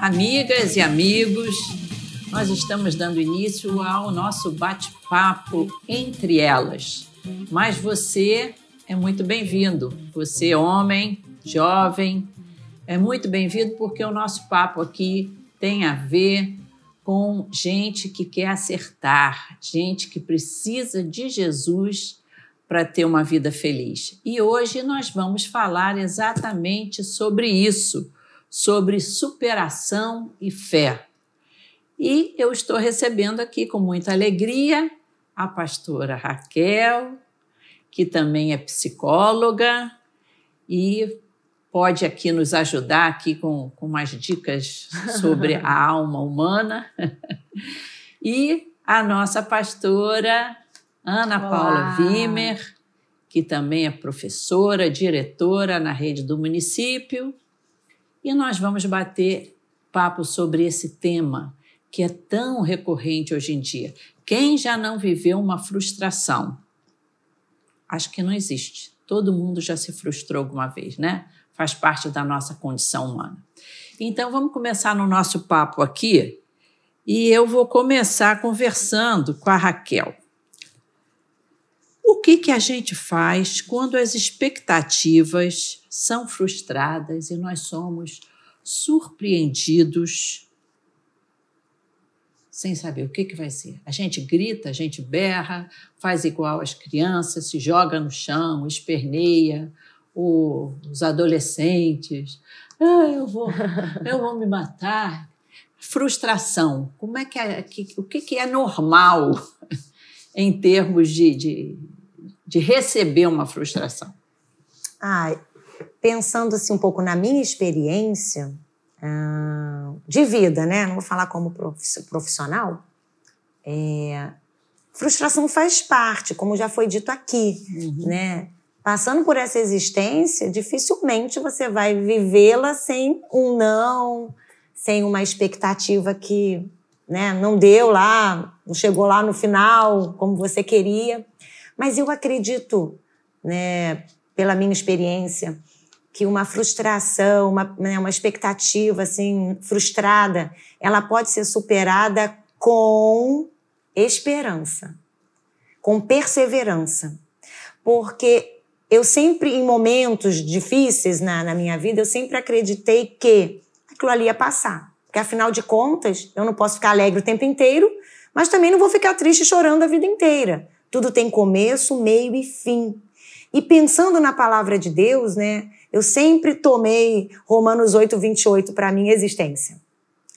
Amigas e amigos, nós estamos dando início ao nosso bate-papo entre elas. Mas você é muito bem-vindo. Você, homem, jovem, é muito bem-vindo porque o nosso papo aqui tem a ver com gente que quer acertar, gente que precisa de Jesus para ter uma vida feliz. E hoje nós vamos falar exatamente sobre isso, sobre superação e fé. E eu estou recebendo aqui com muita alegria a pastora Raquel, que também é psicóloga e pode aqui nos ajudar aqui com, com umas dicas sobre a alma humana. e a nossa pastora Ana Olá. Paula Wimmer, que também é professora, diretora na rede do município. E nós vamos bater papo sobre esse tema que é tão recorrente hoje em dia. Quem já não viveu uma frustração? Acho que não existe. Todo mundo já se frustrou alguma vez, né? Faz parte da nossa condição humana. Então vamos começar no nosso papo aqui e eu vou começar conversando com a Raquel. O que, que a gente faz quando as expectativas são frustradas e nós somos surpreendidos sem saber o que, que vai ser. A gente grita, a gente berra, faz igual as crianças, se joga no chão, esperneia, os adolescentes. Ah, eu vou, eu vou me matar. Frustração. Como é que é, que, o que, que é normal em termos de, de, de receber uma frustração? Ah, pensando assim um pouco na minha experiência, ah, de vida, né? Não vou falar como profissional. É, frustração faz parte, como já foi dito aqui, uhum. né? Passando por essa existência, dificilmente você vai vivê-la sem um não, sem uma expectativa que né, não deu lá, não chegou lá no final como você queria. Mas eu acredito, né, pela minha experiência, que uma frustração, uma, né, uma expectativa assim frustrada, ela pode ser superada com esperança, com perseverança. Porque eu sempre, em momentos difíceis na, na minha vida, eu sempre acreditei que aquilo ali ia passar. Porque, afinal de contas, eu não posso ficar alegre o tempo inteiro, mas também não vou ficar triste chorando a vida inteira. Tudo tem começo, meio e fim. E pensando na palavra de Deus, né, eu sempre tomei Romanos 8, 28 para a minha existência.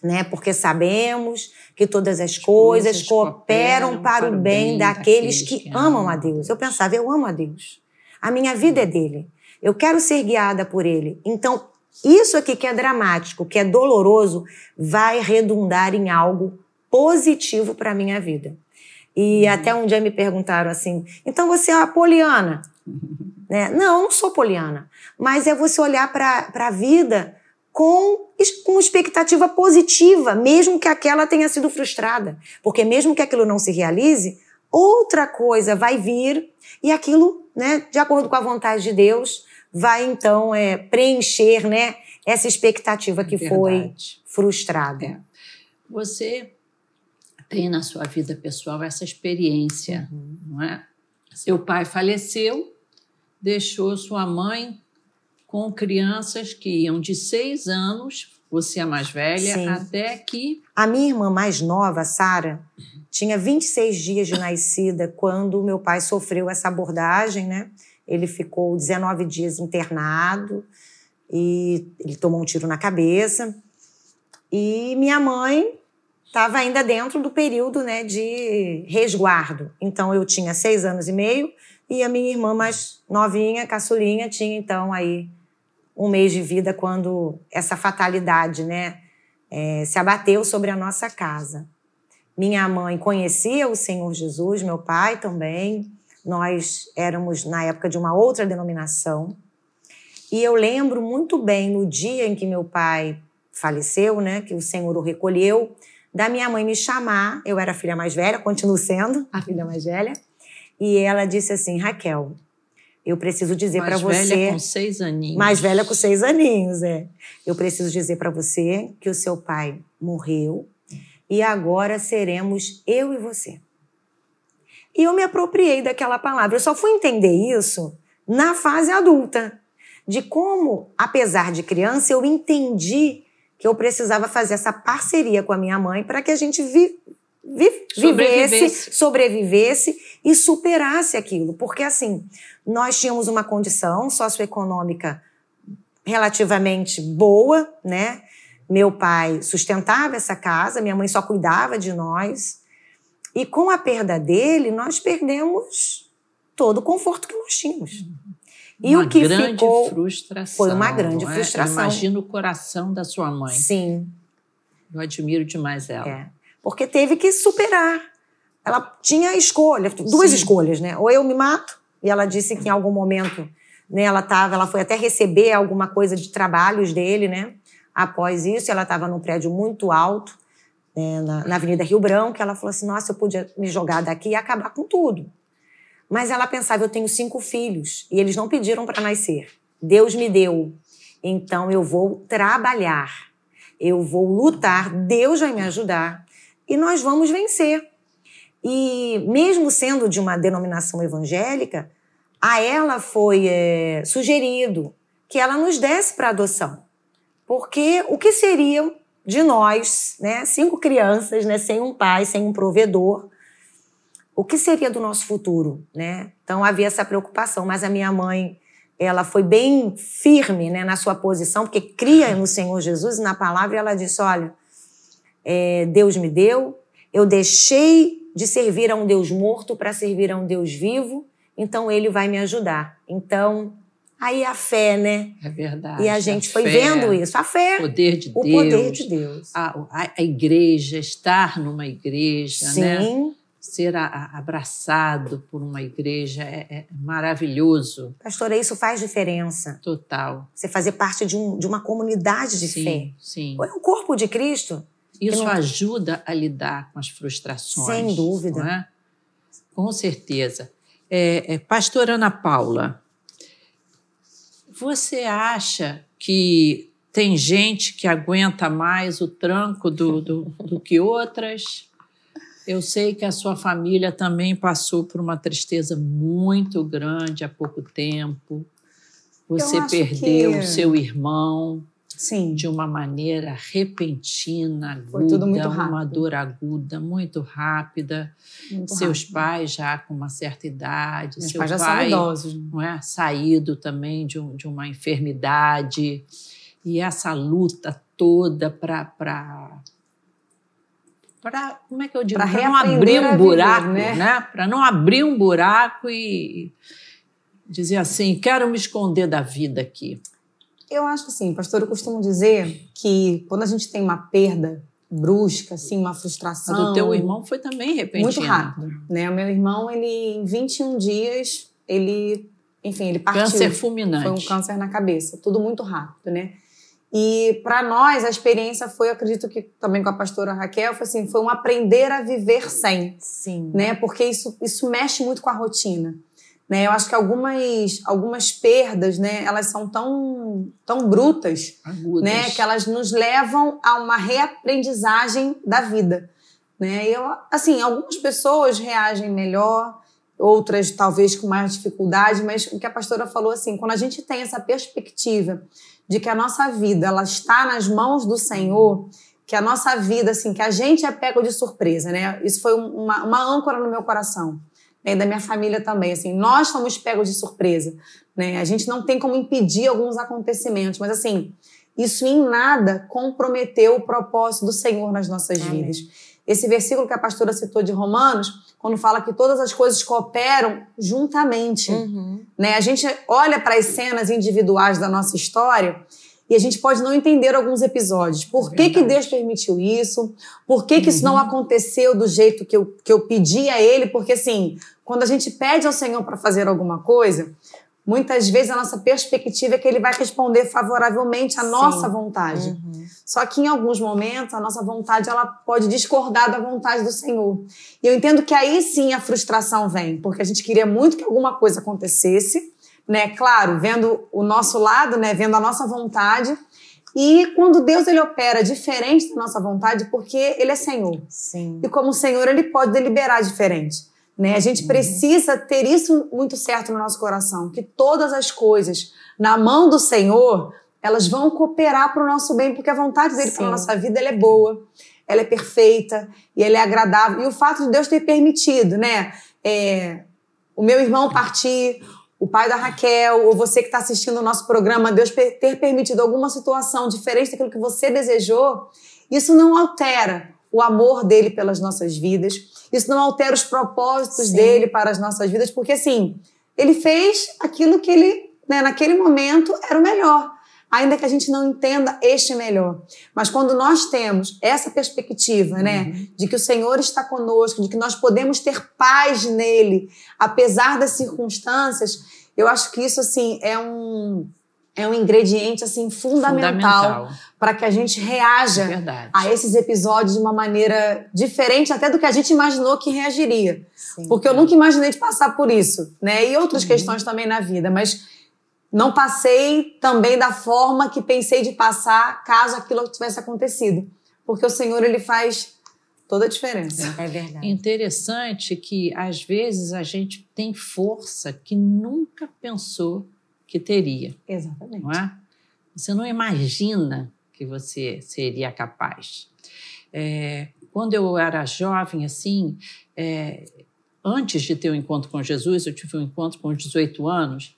Né? Porque sabemos que todas as coisas, coisas cooperam para o bem daqueles que amam a Deus. Eu pensava, eu amo a Deus. A minha vida é dele. Eu quero ser guiada por ele. Então, isso aqui que é dramático, que é doloroso, vai redundar em algo positivo para a minha vida. E uhum. até um dia me perguntaram assim: então você é uma poliana? Né? Não, eu não sou poliana. Mas é você olhar para a vida com, com expectativa positiva, mesmo que aquela tenha sido frustrada. Porque mesmo que aquilo não se realize, outra coisa vai vir e aquilo, né, de acordo com a vontade de Deus, vai então é, preencher né, essa expectativa que Verdade. foi frustrada. É. Você tem na sua vida pessoal essa experiência, uhum. não é? Seu pai faleceu deixou sua mãe com crianças que iam de seis anos, você é mais velha, Sim. até que. A minha irmã mais nova, Sara, tinha 26 dias de nascida quando meu pai sofreu essa abordagem, né? Ele ficou 19 dias internado e ele tomou um tiro na cabeça. E minha mãe estava ainda dentro do período né, de resguardo. Então eu tinha seis anos e meio e a minha irmã mais novinha, caçulinha, tinha então aí um mês de vida quando essa fatalidade, né, é, se abateu sobre a nossa casa. Minha mãe conhecia o Senhor Jesus, meu pai também. Nós éramos na época de uma outra denominação. E eu lembro muito bem no dia em que meu pai faleceu, né, que o Senhor o recolheu, da minha mãe me chamar. Eu era a filha mais velha, continuo sendo a filha mais velha e ela disse assim: Raquel, eu preciso dizer para você. Mais velha com seis aninhos. Mais velha com seis aninhos, é. Eu preciso dizer para você que o seu pai morreu e agora seremos eu e você. E eu me apropriei daquela palavra. Eu só fui entender isso na fase adulta, de como, apesar de criança, eu entendi que eu precisava fazer essa parceria com a minha mãe para que a gente vi, vi, sobrevivesse, vivesse, sobrevivesse e superasse aquilo. Porque, assim, nós tínhamos uma condição socioeconômica relativamente boa, né? Meu pai sustentava essa casa, minha mãe só cuidava de nós. E com a perda dele, nós perdemos todo o conforto que nós tínhamos. E uma o que grande ficou frustração, foi uma grande é? frustração. Imagina o coração da sua mãe. Sim. Eu admiro demais ela. É. Porque teve que superar. Ela tinha escolha, duas Sim. escolhas, né? Ou eu me mato, e ela disse que em algum momento, né, ela tava, ela foi até receber alguma coisa de trabalhos dele, né? Após isso, ela estava num prédio muito alto, né, na, na Avenida Rio Branco, ela falou assim: "Nossa, eu podia me jogar daqui e acabar com tudo". Mas ela pensava: eu tenho cinco filhos e eles não pediram para nascer. Deus me deu. Então eu vou trabalhar, eu vou lutar, Deus vai me ajudar e nós vamos vencer. E mesmo sendo de uma denominação evangélica, a ela foi é, sugerido que ela nos desse para adoção. Porque o que seriam de nós, né, cinco crianças, né, sem um pai, sem um provedor, o que seria do nosso futuro, né? Então havia essa preocupação, mas a minha mãe, ela foi bem firme, né, na sua posição, porque cria no Senhor Jesus e na palavra, e ela disse: olha, é, Deus me deu, eu deixei de servir a um Deus morto para servir a um Deus vivo, então Ele vai me ajudar. Então aí a fé, né? É verdade. E a gente a foi fé, vendo isso, a fé, o poder de o Deus, poder de Deus, a, a, igreja, estar numa igreja, Sim. né? Ser a, abraçado por uma igreja é, é, maravilhoso. Pastora, isso faz diferença. Total. Você fazer parte de, um, de uma comunidade de sim, fé. Sim. É o corpo de Cristo. Isso não... ajuda a lidar com as frustrações. Sem dúvida. É? Com certeza. É, é, Pastora Ana Paula, você acha que tem gente que aguenta mais o tranco do, do, do que outras? Eu sei que a sua família também passou por uma tristeza muito grande há pouco tempo. Você perdeu que... o seu irmão Sim. de uma maneira repentina, aguda, Foi tudo muito rápido. uma dor aguda, muito rápida. Muito Seus rápido. pais já com uma certa idade, Meus seu pais já pai, são idosos. não é, saído também de, um, de uma enfermidade e essa luta toda para para como é que eu digo para não abrir um viver, buraco né? né, para não abrir um buraco e dizer assim quero me esconder da vida aqui Eu acho que assim, pastor, eu costumo dizer que quando a gente tem uma perda brusca, assim, uma frustração. mas o teu irmão foi também repentino Muito rápido, né? O meu irmão, ele em 21 dias, ele, enfim, ele partiu. câncer fulminante Foi um câncer na cabeça, tudo muito rápido, né? E para nós a experiência foi, eu acredito que também com a pastora Raquel, foi assim, foi um aprender a viver sem, Sim. né? Porque isso isso mexe muito com a rotina. Né? Eu acho que algumas, algumas perdas, né, elas são tão, tão brutas, agudas né, que elas nos levam a uma reaprendizagem da vida, né? Eu, assim, algumas pessoas reagem melhor, outras talvez com mais dificuldade, mas o que a pastora falou assim, quando a gente tem essa perspectiva de que a nossa vida ela está nas mãos do Senhor, que a nossa vida assim, que a gente é pego de surpresa, né? Isso foi uma, uma âncora no meu coração né, da minha família também. Assim, nós fomos pegos de surpresa. Né? A gente não tem como impedir alguns acontecimentos, mas assim, isso em nada comprometeu o propósito do Senhor nas nossas Amém. vidas. Esse versículo que a pastora citou de Romanos, quando fala que todas as coisas cooperam juntamente. Uhum. Né? A gente olha para as cenas individuais da nossa história e a gente pode não entender alguns episódios. Por que, que. Deus permitiu isso? Por que, que isso não Uhum. aconteceu do jeito que eu, que eu pedi a Ele? Porque, assim, quando a gente pede ao Senhor para fazer alguma coisa, muitas vezes a nossa perspectiva é que Ele vai responder favoravelmente à Sim. nossa vontade. Uhum. Só que em alguns momentos a nossa vontade ela pode discordar da vontade do Senhor. E eu entendo que aí sim a frustração vem, porque a gente queria muito que alguma coisa acontecesse, né? Claro, vendo o nosso lado, né? Vendo a nossa vontade. E quando Deus ele opera diferente da nossa vontade, porque ele é Senhor. Sim. E como Senhor, ele pode deliberar diferente. Né? A gente Uhum. precisa ter isso muito certo no nosso coração, que todas as coisas na mão do Senhor, elas vão cooperar para o nosso bem, porque a vontade dele para Sim. nossa vida é boa, ela é perfeita e ela é agradável. E o fato de Deus ter permitido, né, é, o meu irmão partir, o pai da Raquel, ou você que está assistindo o nosso programa, Deus ter permitido alguma situação diferente daquilo que você desejou, isso não altera o amor dele pelas nossas vidas, isso não altera os propósitos Sim. dele para as nossas vidas, porque assim, ele fez aquilo que ele, né, naquele momento, era o melhor. Ainda que a gente não entenda este melhor. Mas quando nós temos essa perspectiva, né, de que o Senhor está conosco, de que nós podemos ter paz nele, apesar das circunstâncias, eu acho que isso, assim, é um, é um ingrediente, assim, fundamental para que a gente reaja Verdade. a esses episódios de uma maneira diferente até do que a gente imaginou que reagiria. Sim. Porque eu nunca imaginei de passar por isso, né? E Uhum. outras questões também na vida, mas não passei também da forma que pensei de passar caso aquilo tivesse acontecido. Porque o Senhor, ele faz toda a diferença. É verdade. Interessante que às vezes a gente tem força que nunca pensou que teria, Exatamente. não é? Você não imagina que você seria capaz. É, quando eu era jovem, assim, é, antes de ter o encontro com Jesus, eu tive um encontro com 18 anos,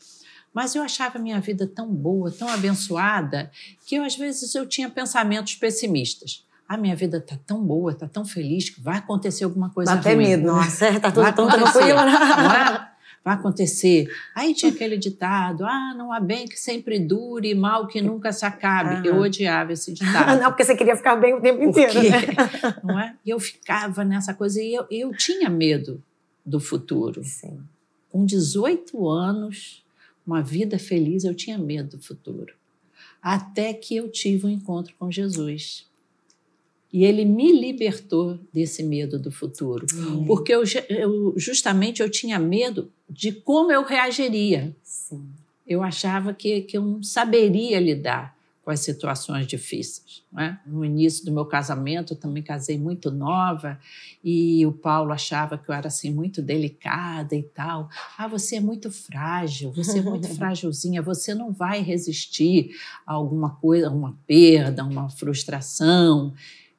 mas eu achava a minha vida tão boa, tão abençoada, que eu, às vezes eu tinha pensamentos pessimistas. A minha vida tá tão boa, tá tão feliz que vai acontecer alguma coisa Dá até ruim. medo? Nossa, tá tudo Vai tão tranquilo. Vai acontecer. Aí tinha aquele ditado: ah, não há bem que sempre dure, mal que nunca se acabe. Aham. Eu odiava esse ditado. Não, porque você queria ficar bem o tempo inteiro. Porque, né? não é? E eu ficava nessa coisa e eu, eu tinha medo do futuro. Sim. Com 18 anos, uma vida feliz, eu tinha medo do futuro. Até que eu tive um encontro com Jesus. E ele me libertou desse medo do futuro. Porque eu, eu- justamente eu tinha medo de como eu reagiria. Sim. Eu achava que, que eu não saberia lidar com as situações difíceis. é? No início do meu casamento, eu também casei muito nova e o Paulo achava que eu era assim muito delicada e tal. Ah, você é muito frágil, você é muito frágilzinha, você não vai resistir a alguma coisa, a uma perda, a uma frustração.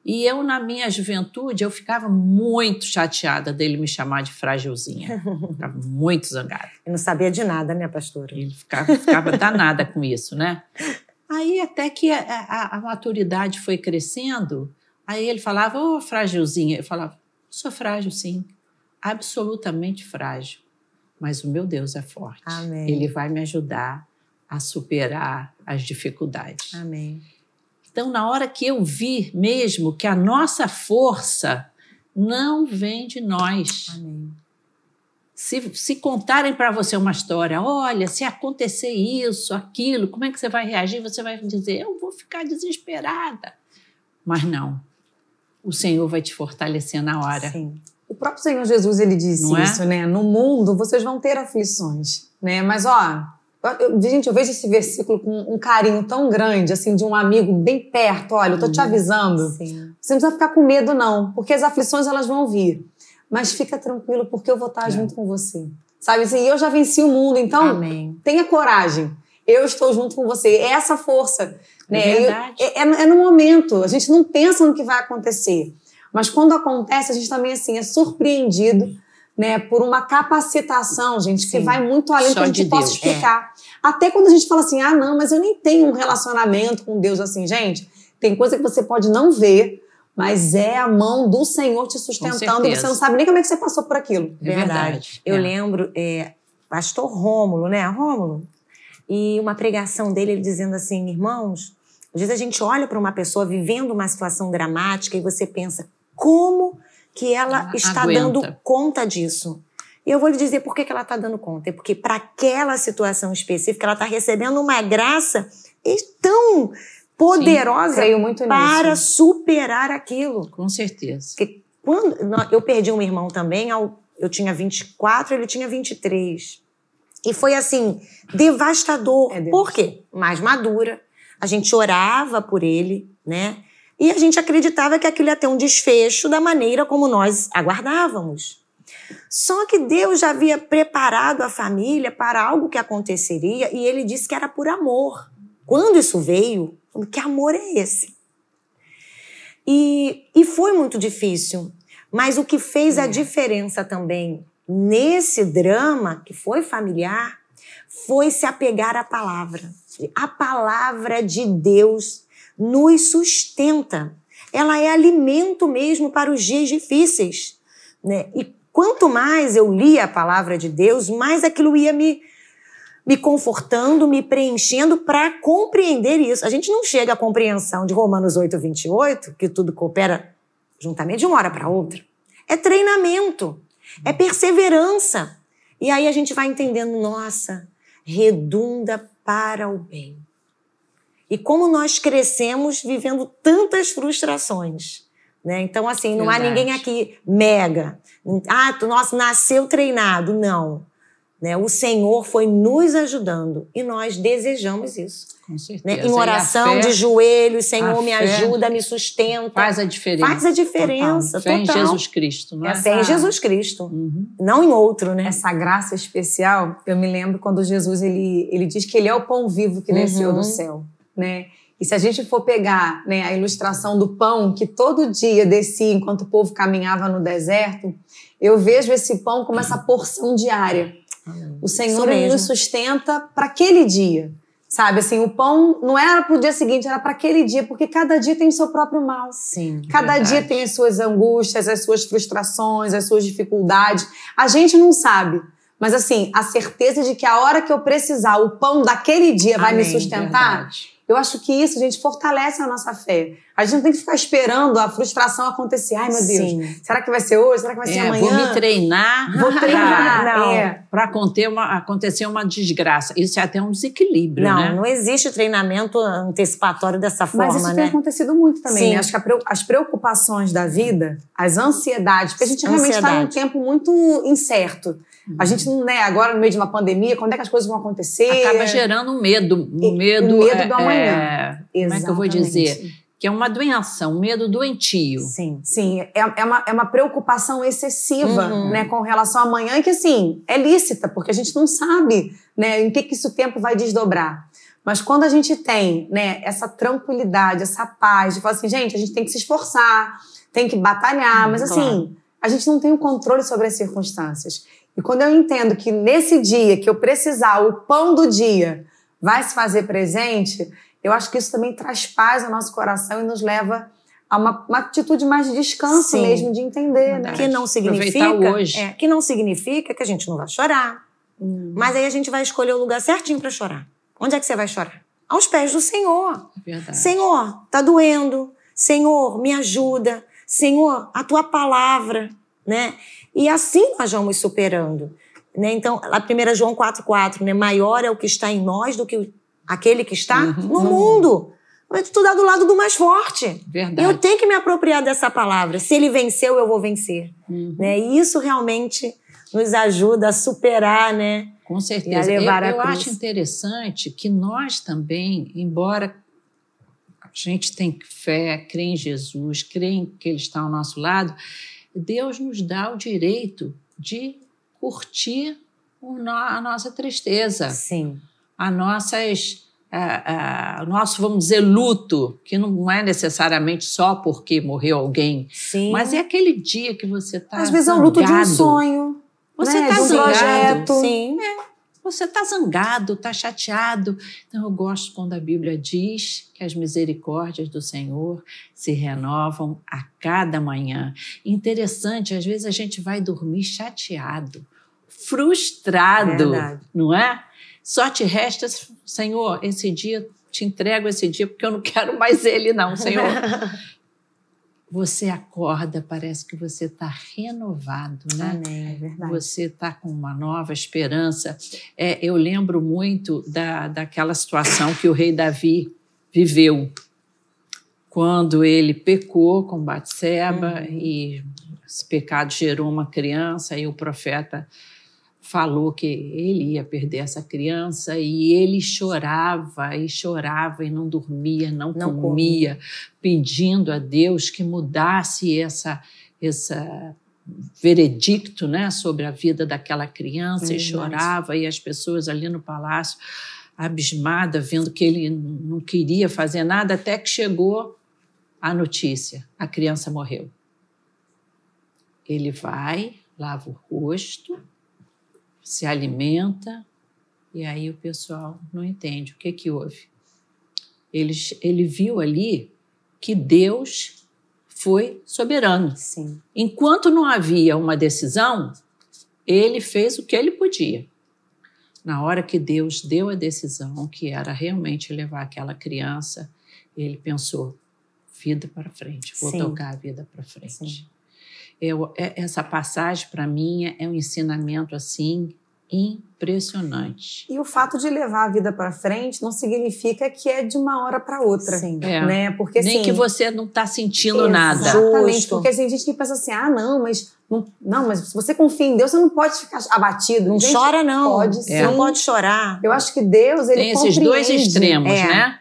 E eu, na minha juventude, eu ficava muito chateada dele me chamar de frágilzinha. Ficava muito zangada. Eu não sabia de nada, né, pastora? Ele ficava, ficava danada com isso, né? Aí até que a, a- a maturidade foi crescendo, aí ele falava, ô frágilzinha. Eu falava, sou frágil sim, absolutamente frágil. Mas o meu Deus é forte. Amém. Ele vai me ajudar a superar as dificuldades. Amém. Então, na hora que eu vi mesmo que a nossa força não vem de nós, Amém. se, se contarem para você uma história, olha, se acontecer isso, aquilo, como é que você vai reagir? Você vai dizer, eu vou ficar desesperada. Mas não. O Senhor vai te fortalecer na hora. Sim. O próprio Senhor Jesus ele disse é? isso, né? No mundo vocês vão ter aflições, né? Mas ó, eu- gente, eu vejo esse versículo com um carinho tão grande, assim, de um amigo bem perto. Olha, eu tô te avisando. Sim. Você não precisa ficar com medo não, porque as aflições elas vão vir. Mas fica tranquilo, porque eu vou estar É. junto com você. Sabe assim, eu já venci o mundo, então Amém. tenha coragem. Eu estou junto com você. É essa força. Né? É. Eu- é, é- é no momento. A gente não pensa no que vai acontecer. Mas quando acontece, a gente também assim, é surpreendido né, por uma capacitação, gente, que Sim. vai muito além do que a gente de possa Deus. explicar. Até quando a gente fala assim, ah, não, mas eu nem tenho um relacionamento com Deus assim, gente. Tem coisa que você pode não ver, mas é a mão do Senhor te sustentando. Você não sabe nem como é que você passou por aquilo. É verdade. Eu É. lembro, é, pastor Rômulo, né? Rômulo. E uma pregação dele, ele dizendo assim, irmãos, às vezes a gente olha para uma pessoa vivendo uma situação dramática e você pensa, como que ela Ela está aguenta. dando conta disso? E eu vou lhe dizer por que, que ela está dando conta. É porque para aquela situação específica, ela está recebendo uma graça tão poderosa Creio muito nisso. para superar aquilo. Com certeza. Porque quando eu perdi um irmão também, eu tinha 24, ele tinha 23. E foi assim, devastador. É Por quê? Mais madura. A gente orava por ele, né? E a gente acreditava que aquilo ia ter um desfecho da maneira como nós aguardávamos. Só que Deus já havia preparado a família para algo que aconteceria e ele disse que era por amor. Quando isso veio, que amor é esse? E, e foi muito difícil. Mas o que fez a diferença também nesse drama, que foi familiar, foi se apegar à palavra. A palavra de Deus nos sustenta. Ela é alimento mesmo para os dias difíceis. Né? E quanto mais eu lia a palavra de Deus, mais aquilo ia me, me confortando, me preenchendo para compreender isso. A gente não chega à compreensão de Romanos 8, 28, que tudo coopera juntamente de uma hora para outra. É treinamento, é perseverança. E aí a gente vai entendendo, nossa, redunda para o bem. E como nós crescemos vivendo tantas frustrações. Né? Então, assim, não há Verdade. ninguém aqui mega. Ah, tu, nossa, nasceu treinado. Não. Né? O Senhor foi nos ajudando e nós desejamos isso. Com Né? certeza. Em E a oração, fé de joelhos, Senhor, me fé ajuda, me sustenta. Faz a diferença. Faz a diferença. Fé em total. Jesus Cristo, não é? Essa- Fé em Jesus Cristo. Uhum. Não em outro, né? Essa graça especial, eu me lembro quando Jesus ele, ele diz que ele é o pão vivo que desceu Uhum. do céu, né? E se a gente for pegar né, a ilustração do pão que todo dia descia enquanto o povo caminhava no deserto, eu vejo esse pão como essa porção diária. O Senhor nos sustenta para aquele dia. Sabe, assim, o pão não era para o dia seguinte, era para aquele dia, porque cada dia tem o seu próprio mal. Sim. Cada Verdade. dia tem as suas angústias, as suas frustrações, as suas dificuldades. A gente não sabe. Mas assim, a certeza de que a hora que eu precisar, o pão daquele dia vai me Amém, sustentar, Verdade. Eu acho que isso, gente, fortalece a nossa fé. A gente não tem que ficar esperando a frustração acontecer. Ai, meu Deus, Sim. será que vai ser hoje? Será que vai ser É, amanhã? vou me treinar Vou treinar, é. para conter uma, acontecer uma desgraça. Isso é até um desequilíbrio, Não, né? não existe treinamento antecipatório dessa forma, Mas isso tem né? acontecido muito também. Né? Acho que as preocupações da vida, as ansiedades, porque a gente realmente está num tempo muito incerto. A gente não, né, agora no meio de uma pandemia, quando é que as coisas vão acontecer? Acaba gerando um medo. Um medo, o medo é- do amanhã. é- como é que eu vou dizer? Que é uma doença, um medo doentio. Sim. Sim, é, é, uma, é uma preocupação excessiva Uhum. né, com relação ao amanhã, que assim, é lícita, porque a gente não sabe né, em que, que isso tempo vai desdobrar. Mas quando a gente tem né, essa tranquilidade, essa paz, de falar assim, gente, a gente tem que se esforçar, tem que batalhar, mas assim, Claro. a gente não tem o controle sobre as circunstâncias. E quando eu entendo que nesse dia que eu precisar, o pão do dia vai se fazer presente, eu acho que isso também traz paz ao nosso coração e nos leva a uma, uma atitude mais de descanso Sim. mesmo, de entender, né? Que não significa, é, que não significa que a gente não vai chorar. Hum. Mas aí a gente vai escolher o lugar certinho para chorar. Onde é que você vai chorar? Aos pés do Senhor. Verdade. Senhor, tá doendo. Senhor, me ajuda. Senhor, a tua palavra, né? E assim nós vamos superando, né? Então, a 1 João 4:4, né? Maior é o que está em nós do que aquele que está Uhum. no mundo. Mas tu dá do lado do mais forte. Verdade. Eu tenho que me apropriar dessa palavra. Se ele venceu, eu vou vencer, Uhum. né? E isso realmente nos ajuda a superar, né? Com certeza. E a levar eu eu acho interessante que nós também, embora a gente tenha fé, crê em Jesus, crê em que Ele está ao nosso lado, Deus nos dá o direito de curtir a nossa tristeza, Sim. a nossas, o nosso, vamos dizer, luto, que não é necessariamente só porque morreu alguém, Sim. mas é aquele dia que você está Às vezes é um luto de um zangado. sonho. Você né? tá de um zangado. projeto. Sim. Você está zangado, está chateado. Então, eu gosto quando a Bíblia diz que as misericórdias do Senhor se renovam a cada manhã. Interessante, às vezes a gente vai dormir chateado, frustrado, Verdade. não é? Só te resta, Senhor, esse dia, te entrego esse dia porque eu não quero mais ele, não, Senhor. Você acorda, parece que você está renovado, né? Amém, é verdade. Você está com uma nova esperança. É, eu lembro muito da, daquela situação que o rei Davi viveu quando ele pecou com Batseba e esse pecado gerou uma criança e o profeta falou que ele ia perder essa criança e ele chorava e chorava e não dormia, não, Não comia, comia. pedindo a Deus que mudasse essa essa veredicto, né, sobre a vida daquela criança e Verdade. chorava e as pessoas ali no palácio abismada vendo que ele não queria fazer nada até que chegou a notícia, a criança morreu. Ele vai, lava o rosto, se alimenta e aí o pessoal não entende o que que houve. Ele, ele viu ali que Deus foi soberano. Sim. Enquanto não havia uma decisão, ele fez o que ele podia. Na hora que Deus deu a decisão, que era realmente levar aquela criança, ele pensou: vida para frente, vou Sim. tocar a vida para frente. Sim. Eu, é- essa passagem, para mim, é- é um ensinamento assim impressionante. E o fato de levar a vida para frente não significa que é de uma hora para outra. Sim. É. Né? Porque Nem assim, que você não está sentindo nada. Exatamente, porque tem gente que pensa assim: ah, não, mas não, não, mas se você confia em Deus, você não pode ficar abatido. Não Gente, chora, não. Pode É. sim. Não pode chorar. Eu acho que Deus, ele Tem esses dois extremos, É. né?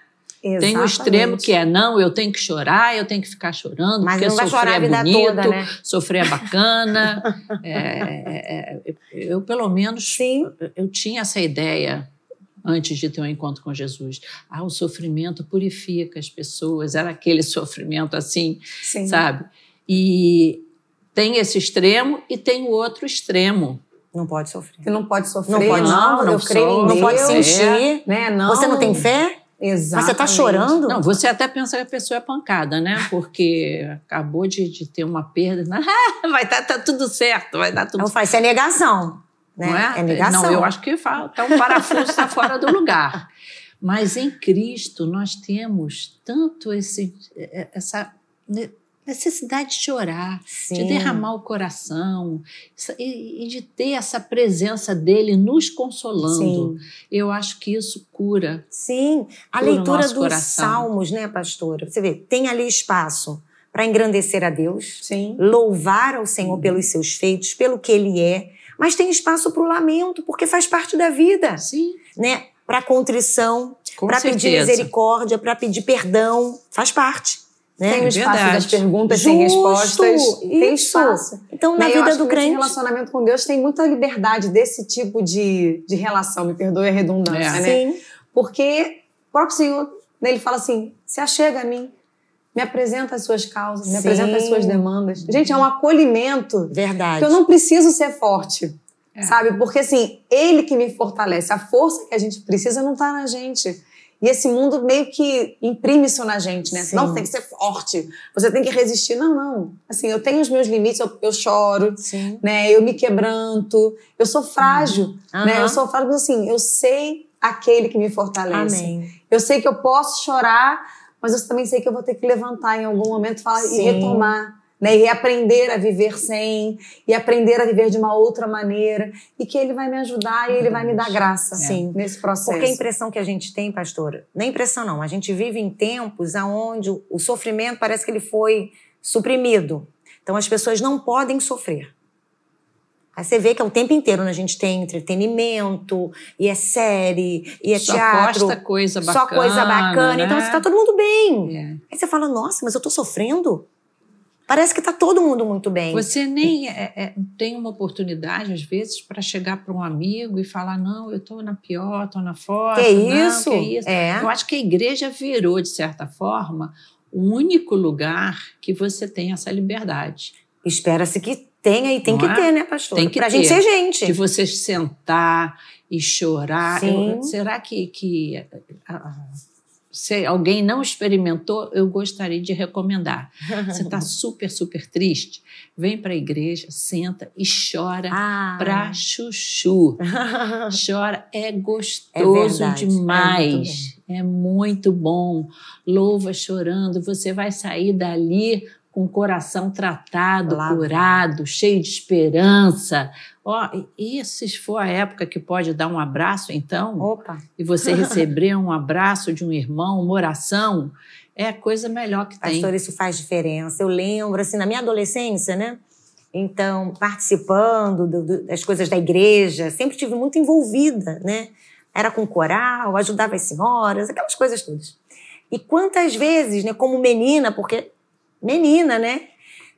Tem o extremo que é não, eu tenho que chorar, eu tenho que ficar chorando, Mas porque não vai sofrer chorar a é vida bonito, toda, né? sofrer é bacana. É, é, é, eu, pelo menos, Sim. eu tinha essa ideia antes de ter um encontro com Jesus. Ah, o sofrimento purifica as pessoas. Era aquele sofrimento assim, Sim. sabe? E tem esse extremo e tem o outro extremo. Não pode sofrer. Que não pode sofrer, Não pode- não, não eu creio Não Deus. pode sentir. Né? Não. Você não tem fé? Exatamente. Mas você tá chorando? Não, você até pensa que a pessoa é pancada, né? Porque acabou de, de ter uma perda. vai estar tá, tudo certo, vai dar tudo Não faz, isso é negação. Né? Não é? negação. Não, eu acho que falta um parafuso está fora do lugar. Mas em Cristo nós temos tanto esse, essa necessidade de chorar, de Sim. derramar o coração e, e de ter essa presença dele nos consolando. Sim. Eu acho que isso cura. Sim, a Cura leitura dos coração. salmos, né, pastora? Você vê, tem ali espaço para engrandecer a Deus, Sim. louvar ao. Senhor pelos seus feitos, pelo que Ele é, mas tem espaço para o lamento, porque faz parte da vida, Sim, né? Para contrição, para pedir misericórdia, para pedir perdão, faz parte. Né? Tem o espaço verdade. das perguntas sem Justo, respostas. Tem isso. espaço. Então, na Né, vida do crente, relacionamento com Deus tem muita liberdade desse tipo de, de relação, me perdoe a redundância, É. né? sim, Porque o próprio Senhor, né, ele fala assim: se achega a mim, me apresenta as suas causas, me Sim. apresenta as suas demandas. Gente, é um acolhimento verdade. que eu não preciso ser forte. É. Sabe? Porque assim, ele que me fortalece. A força que a gente precisa não tá na gente. E esse mundo meio que imprime isso na gente, né? Sim. Não, você tem que ser forte, você tem que resistir. Não, não. Assim, eu tenho os meus limites, eu, eu choro, Sim. né? Eu me quebranto, eu sou frágil, né? Aham. Eu sou frágil, mas assim, eu sei aquele que me fortalece. Amém. Eu sei que eu posso chorar, mas eu também sei que eu vou ter que levantar em algum momento e, falar, e retomar. Né, e aprender a viver sem, e aprender a viver de uma outra maneira, e que ele vai me ajudar e ele vai me dar graça Sim. nesse processo. Porque a impressão que a gente tem, pastora, não é impressão não, a gente vive em tempos onde o- sofrimento parece que ele foi suprimido. Então as pessoas não podem sofrer. Aí você vê que é o tempo inteiro, né? A gente tem entretenimento, e é série, e é Só teatro, posta coisa bacana. só coisa bacana. né? Então assim, tá todo mundo bem. É. Aí você fala, nossa, mas eu tô sofrendo? Parece que tá todo mundo muito bem. Você nem é- é- tem uma oportunidade, às vezes, para chegar para um amigo e falar: não, eu estou na pior, estou na fossa. que não, isso? que isso. É. Eu acho que a igreja virou, de certa forma, o único lugar que você tem essa liberdade. Espera-se que tenha e tem Não que é? ter, né, pastor? Tem que pra ter. gente ser gente. De você sentar e chorar. Sim. Eu- será que, que ah, se alguém não experimentou, eu gostaria de recomendar. Você está super, super triste? Vem para a igreja, senta e chora Ah. pra chuchu. Chora, é gostoso verdade, é demais. É muito, bom. Louva chorando, você vai sair dali com o coração tratado, Lá curado, cheio de esperança. Ó, e e se for a época que pode dar um abraço, então, Opa. e você receber um abraço de um irmão, uma oração, é a coisa melhor que tem. Pastor, isso faz diferença. Eu lembro, assim, na minha adolescência, né? Então, participando do, do, das coisas da igreja, sempre tive muito envolvida, né? Era com coral, ajudava as senhoras, aquelas coisas todas. E quantas vezes, né, como menina, porque menina, né?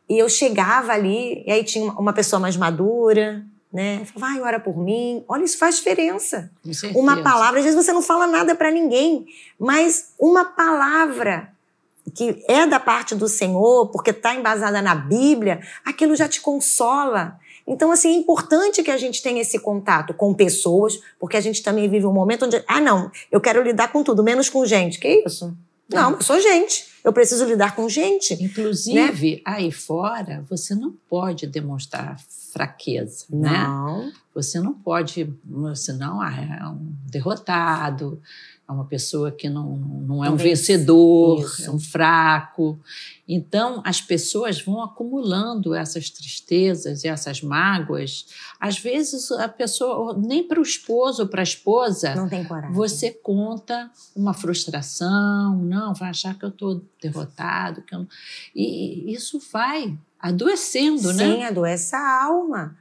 E eu chegava ali, e aí tinha uma pessoa mais madura, né? Vai, ora por mim. Olha, isso faz diferença. Uma palavra, às vezes você não fala nada para ninguém, mas uma palavra que é da parte do Senhor, porque está embasada na Bíblia, aquilo já te consola. Então, assim, é importante que a gente tenha esse contato com pessoas, porque a gente também vive um momento onde, ah, não, eu quero lidar com tudo, menos com gente. Que isso? Não, eu sou gente. Eu preciso lidar com gente. Inclusive, né? aí fora, você não pode demonstrar fraqueza, né? não. né? Você não pode, senão ah, é um derrotado, é uma pessoa que não, não é um vencedor, Isso. é um fraco. Então, as pessoas vão acumulando essas tristezas e essas mágoas. Às vezes, a pessoa, nem para o esposo ou para a esposa, não tem coragem. você conta uma frustração, não, vai achar que eu estou derrotado. Que eu não... E isso vai adoecendo, Sim, né? Sim, adoece a alma.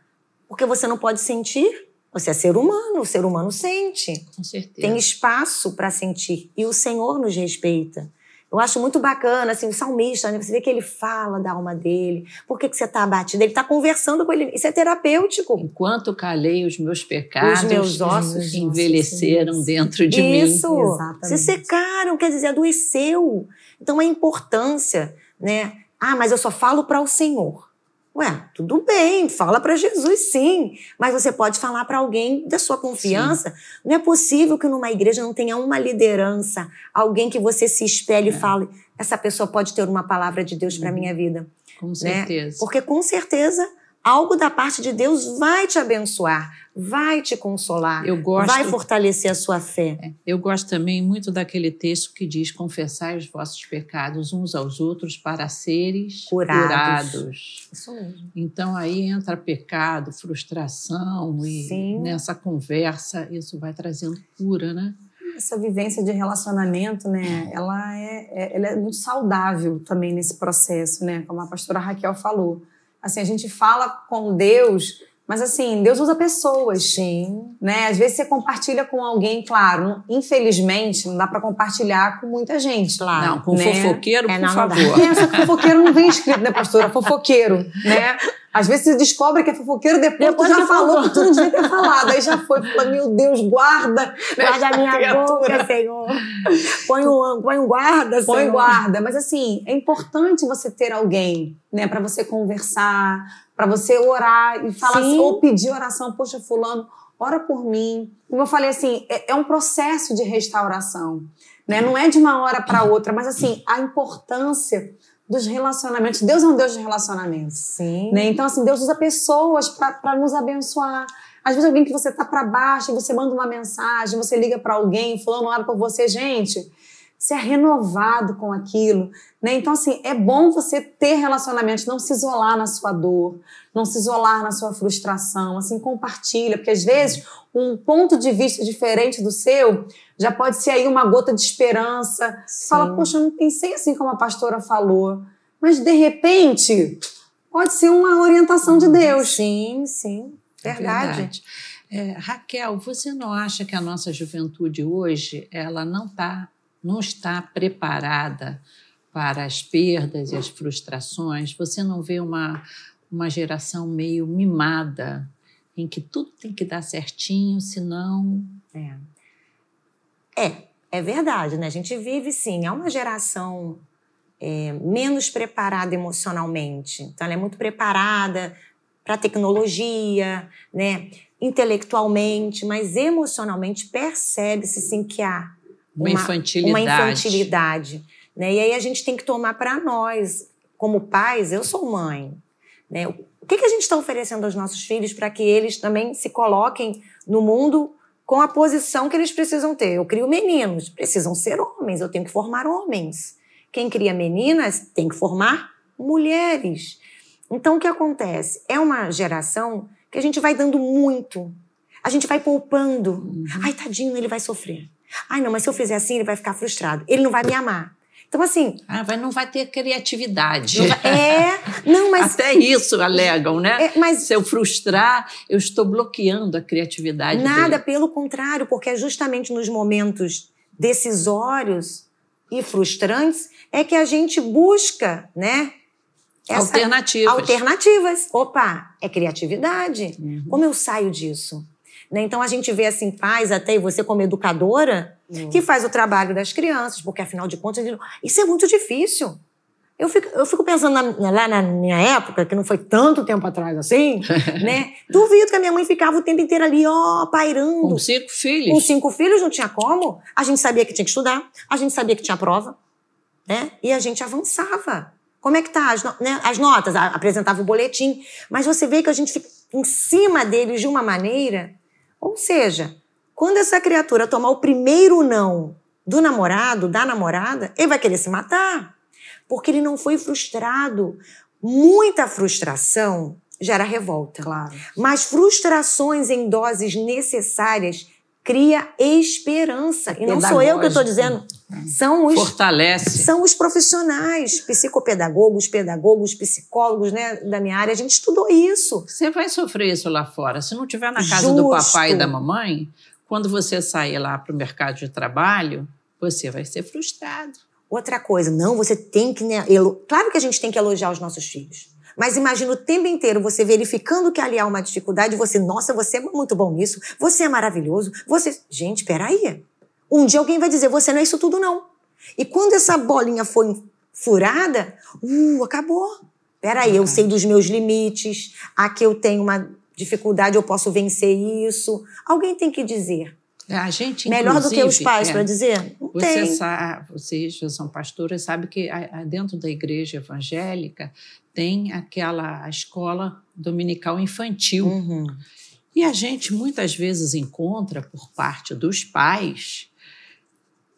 Porque você não pode sentir você é ser humano, o ser humano sente. Com certeza. Tem espaço para sentir. E o Senhor nos respeita. Eu acho muito bacana, assim, o salmista, né? Você vê que ele fala da alma dele. Por que, que você está abatido? Ele está conversando com ele. Isso é terapêutico. Enquanto calei os meus pecados, os meus ossos envelheceram ossos, dentro de Isso. mim. Isso. Exatamente. Se secaram, quer dizer, adoeceu. Então, a importância, né? Ah, mas eu só falo para o Senhor. Ué, tudo bem, fala para Jesus sim, mas você pode falar para alguém da sua confiança. Sim. Não é possível que numa igreja não tenha uma liderança, alguém que você se espelhe é. e fale: essa pessoa pode ter uma palavra de Deus para uhum. minha vida. Com né? certeza. Né? Porque com certeza algo da parte de Deus vai te abençoar, vai te consolar, gosto, vai fortalecer a sua fé. É, eu gosto também muito daquele texto que diz: confessai os vossos pecados uns aos outros para seres curados. curados. Isso mesmo. Então aí entra pecado, frustração e Sim. nessa conversa isso vai trazendo cura, né? Essa vivência de relacionamento, né? Ela é, é, ela é muito saudável também nesse processo, né? Como a pastora Raquel falou Assim, a gente fala com Deus, mas assim, Deus usa pessoas. Sim. Né? Às vezes você compartilha com alguém, claro, infelizmente, não dá para compartilhar com muita gente. Claro. Não, com né? fofoqueiro, é, por não, favor. Não é, só que fofoqueiro não vem escrito, né, pastora? Fofoqueiro, né? Às vezes você descobre que é fofoqueiro depois, depois tu já falou que tu não devia ter falado. Aí já foi, fala, meu Deus, guarda. Guarda a minha criatura. boca, Senhor. Põe um, põe um guarda, Põe Senhor. guarda. Mas assim, é importante você ter alguém, né, para você conversar, para você orar e falar, assim, ou pedir oração. Poxa, fulano, ora por mim. Como eu falei assim, é, é um processo de restauração. Né? Não é de uma hora para outra, mas assim, a importância dos relacionamentos. Deus é um Deus de relacionamentos. Sim. Né? Então, assim, Deus usa pessoas para nos abençoar. Às vezes, alguém que você tá para baixo, você manda uma mensagem, você liga para alguém, falando hora por você. Gente, você é renovado com aquilo. Né? Então, assim, é bom você ter relacionamentos, não se isolar na sua dor, não se isolar na sua frustração. Assim, compartilha, porque às vezes um ponto de vista diferente do seu já pode ser aí uma gota de esperança. Sim. Fala, poxa, eu não pensei assim como a pastora falou. Mas de repente, pode ser uma orientação de Deus. Sim, sim. Verdade. É verdade. É, Raquel, você não acha que a nossa juventude hoje ela não tá, não está preparada para as perdas e as frustrações? Você não vê uma, uma geração meio mimada, em que tudo tem que dar certinho, senão. É. É, é verdade, né? A gente vive sim, é uma geração é, menos preparada emocionalmente. Então, ela é muito preparada para tecnologia, né? intelectualmente, mas emocionalmente percebe-se sim que há uma, uma infantilidade. Uma infantilidade né? E aí a gente tem que tomar para nós, como pais, eu sou mãe. Né? O que, que a gente está oferecendo aos nossos filhos para que eles também se coloquem no mundo com a posição que eles precisam ter. Eu crio meninos, precisam ser homens, eu tenho que formar homens. Quem cria meninas tem que formar mulheres. Então o que acontece? É uma geração que a gente vai dando muito. A gente vai poupando. Uhum. Ai, tadinho, ele vai sofrer. Ai, não, mas se eu fizer assim, ele vai ficar frustrado. Ele não vai me amar. Então, assim. Ah, mas não vai ter criatividade. Não vai, é, não, mas. Até isso alegam, né? É, mas, Se eu frustrar, eu estou bloqueando a criatividade. Nada, dele. pelo contrário, porque é justamente nos momentos decisórios e frustrantes é que a gente busca, né? Essa, alternativas. Alternativas. Opa, é criatividade. Uhum. Como eu saio disso? Né? Então a gente vê assim, pais até, e você como educadora, uhum. que faz o trabalho das crianças, porque afinal de contas, isso é muito difícil. Eu fico, eu fico pensando na, lá na minha época, que não foi tanto tempo atrás assim, né? Duvido que a minha mãe ficava o tempo inteiro ali, ó, pairando. Com cinco filhos. Com cinco filhos não tinha como. A gente sabia que tinha que estudar, a gente sabia que tinha prova, né? E a gente avançava. Como é que tá as, né? as notas? Apresentava o boletim. Mas você vê que a gente fica em cima deles de uma maneira. Ou seja, quando essa criatura tomar o primeiro não do namorado, da namorada, ele vai querer se matar porque ele não foi frustrado. Muita frustração gera revolta. Claro. Mas frustrações em doses necessárias cria esperança. E não sou eu que estou dizendo. São os, Fortalece. São os profissionais, psicopedagogos, pedagogos, psicólogos né, da minha área. A gente estudou isso. Você vai sofrer isso lá fora. Se não tiver na casa Justo. do papai e da mamãe, quando você sair lá para o mercado de trabalho, você vai ser frustrado. Outra coisa, não, você tem que. Né, claro que a gente tem que elogiar os nossos filhos. Mas imagina o tempo inteiro você verificando que ali há uma dificuldade, você, nossa, você é muito bom nisso, você é maravilhoso, você. Gente, peraí. Um dia alguém vai dizer, você não é isso tudo, não. E quando essa bolinha foi furada, uh, acabou. Peraí, eu sei dos meus limites, aqui eu tenho uma dificuldade, eu posso vencer isso. Alguém tem que dizer. A gente, Melhor do que os pais, é, para dizer? Não você tem. Sabe, vocês já são pastoras, sabe que dentro da igreja evangélica tem aquela escola dominical infantil. Uhum. E a gente muitas vezes encontra por parte dos pais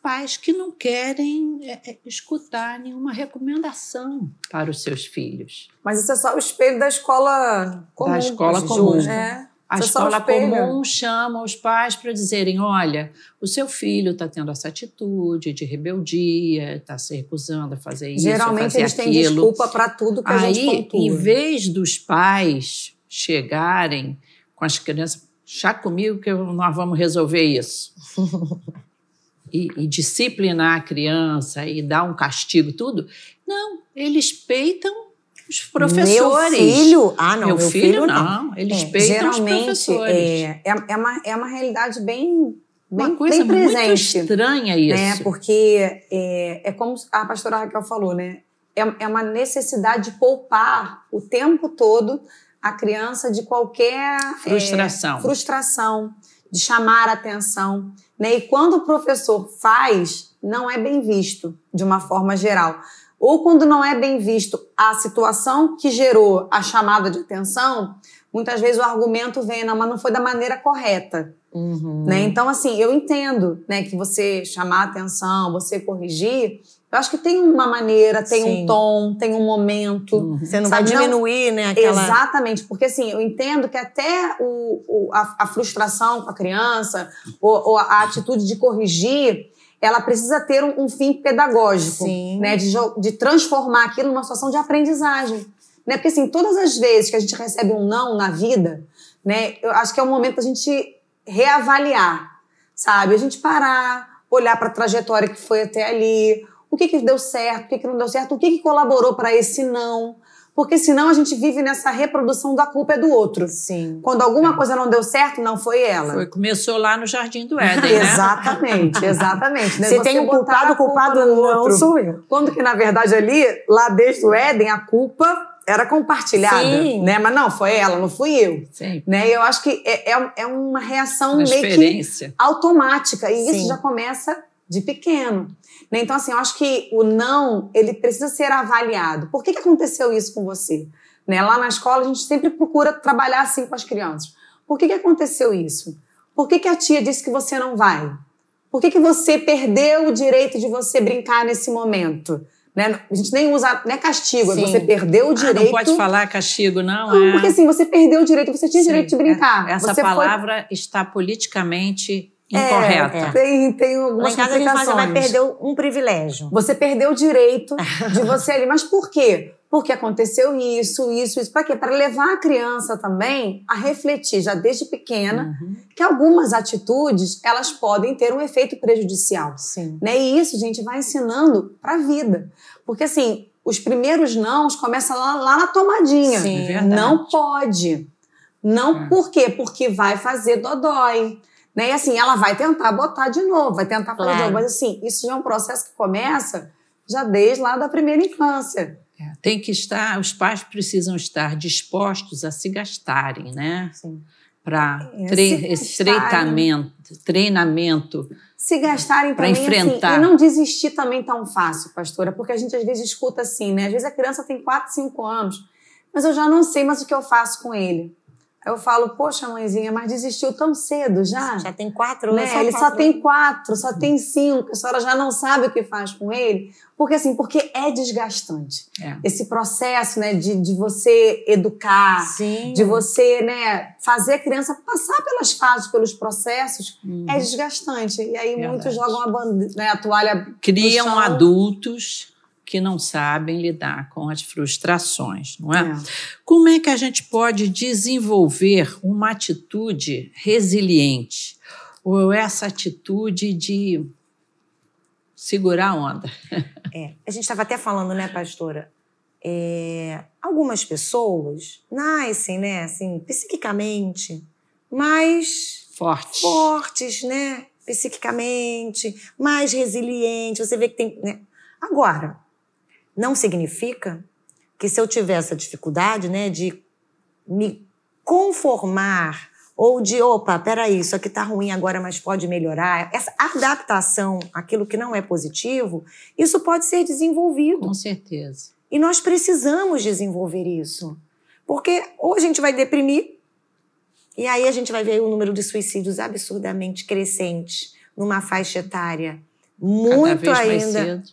pais que não querem é, é, escutar nenhuma recomendação para os seus filhos. Mas isso é só o espelho da escola comum. Da escola comum. É. A Você escola comum chama os pais para dizerem: olha, o seu filho está tendo essa atitude de rebeldia, está se recusando a fazer isso. Geralmente fazer eles aquilo. têm desculpa para tudo que Aí, a gente pontua. em vez dos pais chegarem com as crianças, chá comigo que nós vamos resolver isso. e, e disciplinar a criança e dar um castigo, tudo. Não, eles peitam os professores. Meu filho? Ah, não. Meu, meu filho, filho, não. não. Eles é, peitam geralmente, os professores. É, é, é, uma, é uma realidade bem, bem, uma coisa muito estranha isso. Né? Porque é, é como a pastora Raquel falou, né? É, é uma necessidade de poupar o tempo todo a criança de qualquer frustração, é, frustração de chamar a atenção. Né? E quando o professor faz, não é bem visto de uma forma geral ou quando não é bem visto a situação que gerou a chamada de atenção, muitas vezes o argumento vem, não, mas não foi da maneira correta. Uhum. Né? Então, assim, eu entendo né, que você chamar atenção, você corrigir, eu acho que tem uma maneira, tem Sim. um tom, tem um momento. Uhum. Você não sabe? vai diminuir, né? Aquela... Exatamente, porque assim, eu entendo que até o, o a, a, frustração com a criança, ou, ou a atitude de corrigir, ela precisa ter um, um fim pedagógico, Sim. né? De, de transformar aquilo numa situação de aprendizagem. Né? Porque assim, todas as vezes que a gente recebe um não na vida, né? Eu acho que é o momento da gente reavaliar, sabe? A gente parar, olhar para a trajetória que foi até ali, o que, que deu certo, o que, que não deu certo, o que, que colaborou para esse não. Porque senão a gente vive nessa reprodução da culpa é do outro. Sim. Quando alguma é. coisa não deu certo, não foi ela. Foi, começou lá no Jardim do Éden, né? exatamente, exatamente. Né? Você, tem um culpado, o culpado não outro. sou eu. Quando que, na verdade, ali, lá desde o Éden, a culpa era compartilhada, Sim. né? Mas não, foi ela, não fui eu. Sim. Né? Eu acho que é, é, é uma reação meio que automática. E Sim. isso já começa de pequeno. Né? Então, assim, eu acho que o não, ele precisa ser avaliado. Por que, que aconteceu isso com você? Né? Lá na escola, a gente sempre procura trabalhar assim com as crianças. Por que, que aconteceu isso? Por que, que a tia disse que você não vai? Por que, que você perdeu o direito de você brincar nesse momento? Né? A gente nem usa, não é castigo, Sim. você perdeu o direito. Ah, não pode falar castigo, não. Não, é... porque assim, você perdeu o direito, você tinha Sim, direito de brincar. É, essa você palavra foi... está politicamente incorreta. É, tem, tem algumas Lá em casa a gente fala, você vai perder um privilégio. Você perdeu o direito de você ali. Mas por quê? Porque aconteceu isso, isso, isso. Para quê? Para levar a criança também a refletir, já desde pequena, Uhum. que algumas atitudes elas podem ter um efeito prejudicial. Sim. Né? E isso a gente vai ensinando para a vida. Porque assim, os primeiros nãos começam lá, lá na tomadinha. Sim. É verdade. Não pode. Não É. por quê? Porque vai fazer dodói. Né? E assim, ela vai tentar botar de novo, vai tentar fazer de Claro. novo. Mas assim, isso já é um processo que começa já desde lá da primeira infância. É, Tem que estar, os pais precisam estar dispostos a se gastarem, né? Sim. Para É, se esse treinamento, treinamento. Se gastarem Pra também enfrentar. assim, e não desistir também tão fácil, pastora, porque a gente às vezes escuta assim, né? Às vezes a criança tem 4, 5 anos, mas eu já não sei mais o que eu faço com ele. Eu falo, poxa, mãezinha, mas desistiu tão cedo já? Já tem quatro Né? anos. Ele só quatro tem quatro, só tem cinco, a senhora já não sabe o que faz com ele. Porque assim, porque é desgastante. É. Esse processo, né, de, de você educar, Sim. de você, né, fazer a criança passar pelas fases, pelos processos, Uhum. é desgastante. E aí Verdade. muitos jogam a, né, a toalha Criam adultos que não sabem lidar com as frustrações, não é? É. Como é que a gente pode desenvolver uma atitude resiliente? Ou essa atitude de segurar a onda? É, a gente estava até falando, né, pastora? É, algumas pessoas nascem, né, assim, psiquicamente mais Forte. fortes, né, psiquicamente, mais resilientes. Você vê que tem. Né? Agora, não significa que se eu tiver essa dificuldade, né, de me conformar ou de, opa, peraí, isso aqui tá ruim agora, mas pode melhorar. Essa adaptação àquilo que não é positivo, isso pode ser desenvolvido. Com certeza. E nós precisamos desenvolver isso. Porque ou a gente vai deprimir, e aí a gente vai ver o número de suicídios absurdamente crescente numa faixa etária muito ainda, cedo.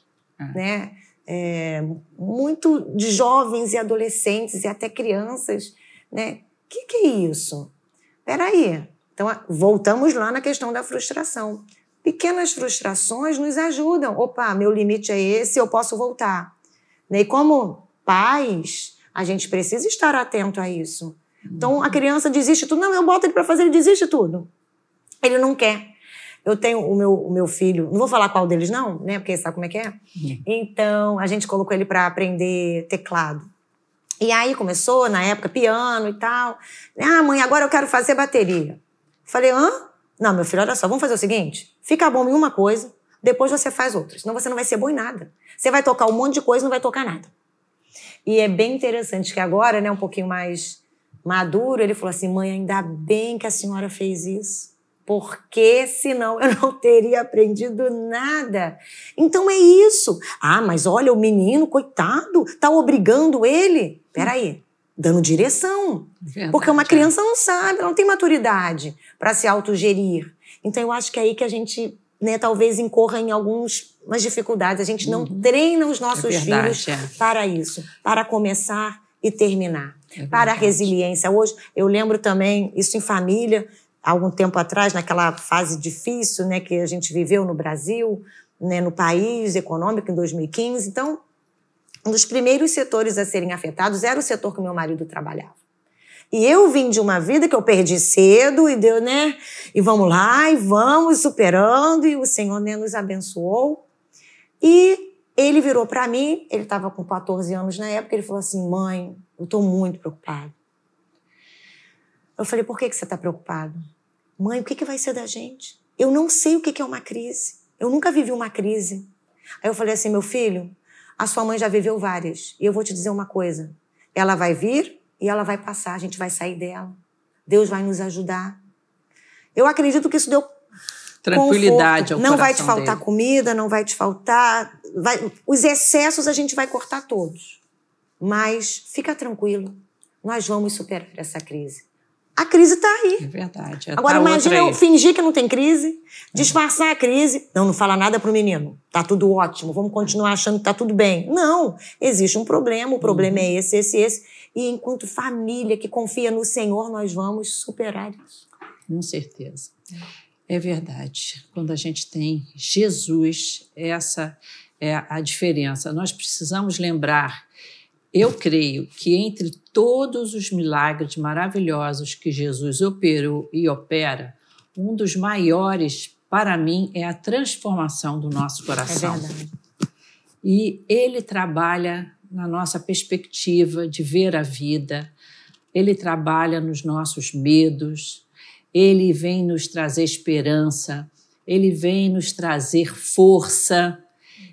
né? É, muito de jovens e adolescentes e até crianças, né? O que, que é isso? Peraí. Então, voltamos lá na questão da frustração. Pequenas frustrações nos ajudam. Opa, meu limite é esse, eu posso voltar. Né? E como pais, a gente precisa estar atento a isso. Então, a criança desiste tudo. Não, eu boto ele para fazer, ele desiste tudo. Ele não quer. Eu tenho o meu, o meu filho, não vou falar qual deles, não, né? Porque sabe como é que é? Uhum. Então, a gente colocou ele para aprender teclado. E aí começou, na época, piano e tal. Ah, mãe, agora eu quero fazer bateria. Falei, hã? Não, meu filho, olha só, vamos fazer o seguinte: fica bom em uma coisa, depois você faz outra. Senão você não vai ser bom em nada. Você vai tocar um monte de coisa e não vai tocar nada. E é bem interessante que agora, né, um pouquinho mais maduro, ele falou assim: mãe, ainda bem que a senhora fez isso. Porque senão eu não teria aprendido nada. Então é isso. Ah, mas olha, o menino, coitado, tá obrigando ele. Peraí, dando direção. Verdade, Porque uma criança não sabe, ela não tem maturidade para se autogerir. Então eu acho que é aí que a gente, né, talvez incorra em algumas dificuldades. A gente não treina os nossos É verdade, filhos é. para isso, para começar e terminar, É para a resiliência. Hoje eu lembro também isso em família, algum tempo atrás, naquela fase difícil, né, que a gente viveu no Brasil, né, no país econômico em 2015. Então, um dos primeiros setores a serem afetados era o setor que meu marido trabalhava. E eu vim de uma vida que eu perdi cedo e deu, né? E vamos lá, e vamos superando, e o Senhor né, nos abençoou. E ele virou para mim, ele estava com 14 anos na época, ele falou assim: mãe, eu estou muito preocupado. Eu falei: por que, que você está preocupado? Mãe, o que, que vai ser da gente? Eu não sei o que, que é uma crise. Eu nunca vivi uma crise. Aí eu falei assim: meu filho, a sua mãe já viveu várias. E eu vou te dizer uma coisa: ela vai vir e ela vai passar, a gente vai sair dela. Deus vai nos ajudar. Eu acredito que isso deu Tranquilidade ao conforto. Não vai te faltar dele. comida, não vai te faltar. vai- os excessos a gente vai cortar todos. Mas fica tranquilo, nós vamos superar essa crise. A crise está aí. É verdade. Agora Tá outra imagina eu fingir que não tem crise, disfarçar a crise. Não, não fala nada pro menino. Tá tudo ótimo, vamos continuar achando que tá tudo bem. Não, existe um problema, o problema Uhum. é esse, esse, esse. E enquanto família que confia no Senhor, nós vamos superar isso. Com certeza. É verdade. Quando a gente tem Jesus, essa é a diferença. Nós precisamos lembrar, eu creio que entre todos os milagres maravilhosos que Jesus operou e opera, um dos maiores para mim é a transformação do nosso coração. É verdade. E ele trabalha na nossa perspectiva de ver a vida, ele trabalha nos nossos medos, ele vem nos trazer esperança, ele vem nos trazer força,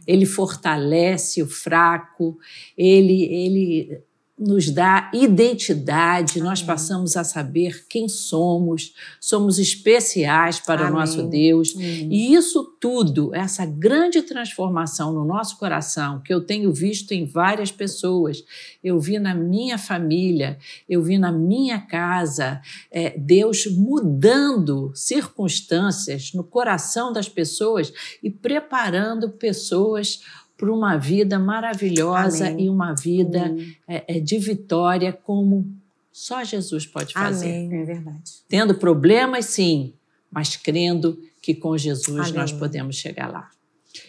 ele fortalece o fraco, ele, ele nos dá identidade, nós passamos a saber quem somos, somos especiais para Amém. o nosso Deus. Amém. E isso tudo, essa grande transformação no nosso coração, que eu tenho visto em várias pessoas, eu vi na minha família, eu vi na minha casa, é, Deus mudando circunstâncias no coração das pessoas e preparando pessoas para uma vida maravilhosa Amém. e uma vida é, é, de vitória como só Jesus pode fazer. Amém, é verdade. Tendo problemas, sim, mas crendo que com Jesus Amém. nós podemos chegar lá.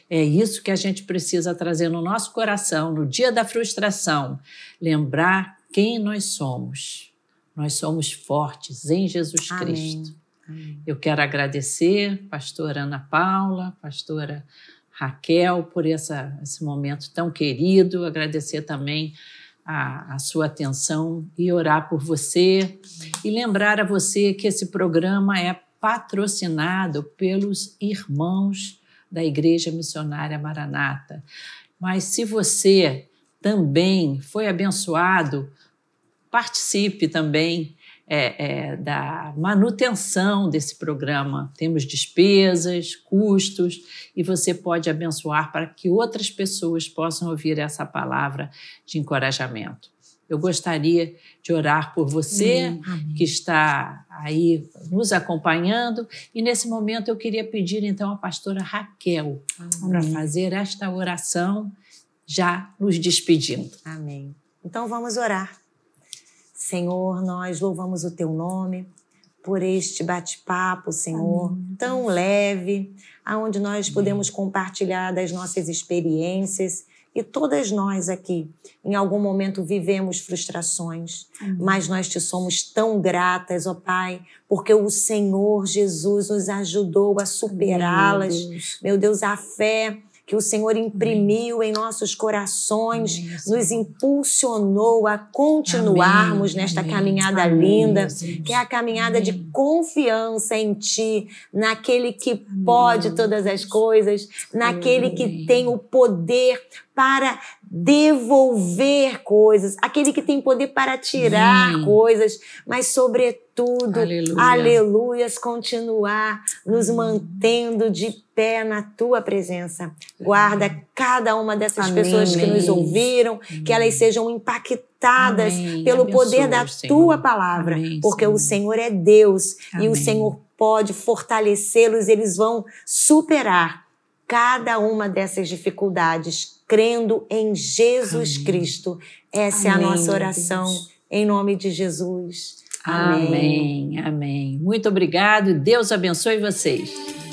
É isso que a gente precisa trazer no nosso coração no dia da frustração. Lembrar quem nós somos. Nós somos fortes em Jesus Amém. Cristo. Amém. Eu quero agradecer, pastora Ana Paula, pastora Raquel, por essa, esse momento tão querido, agradecer também a, a, sua atenção e orar por você. E lembrar a você que esse programa é patrocinado pelos irmãos da Igreja Missionária Maranata. Mas se você também foi abençoado, participe também é, é, da manutenção desse programa. Temos despesas, custos, e você pode abençoar para que outras pessoas possam ouvir essa palavra de encorajamento. Eu gostaria de orar por você que está aí nos acompanhando e nesse momento eu queria pedir então à pastora Raquel para fazer esta oração já nos despedindo. Amém. Então vamos orar. Senhor, nós louvamos o teu nome por este bate-papo, Senhor, Amém. tão leve, aonde nós podemos compartilhar das nossas experiências e todas nós aqui, em algum momento, vivemos frustrações, Amém. mas nós te somos tão gratas, ó Pai, porque o Senhor Jesus nos ajudou a superá-las. Meu Deus, a fé que o Senhor imprimiu Amém. em nossos corações, Amém, nos impulsionou a continuarmos Amém, nesta caminhada linda, que é a caminhada de confiança em Ti, naquele que pode todas as coisas, naquele que tem o poder para devolver coisas, aquele que tem poder para tirar coisas, mas sobretudo, Aleluia. aleluias, continuar nos mantendo de pé na tua presença. Guarda cada uma dessas Amém. pessoas que nos ouviram, Amém. que elas sejam impactadas Amém. pelo Abençoe, poder da Senhor. tua palavra, porque Senhor. o Senhor é Deus e o Senhor pode fortalecê-los, eles vão superar cada uma dessas dificuldades, crendo em Jesus Amém. Cristo. Essa Amém, é a nossa oração, em nome de Jesus. Amém. Amém. Amém. Muito obrigado. Deus abençoe vocês.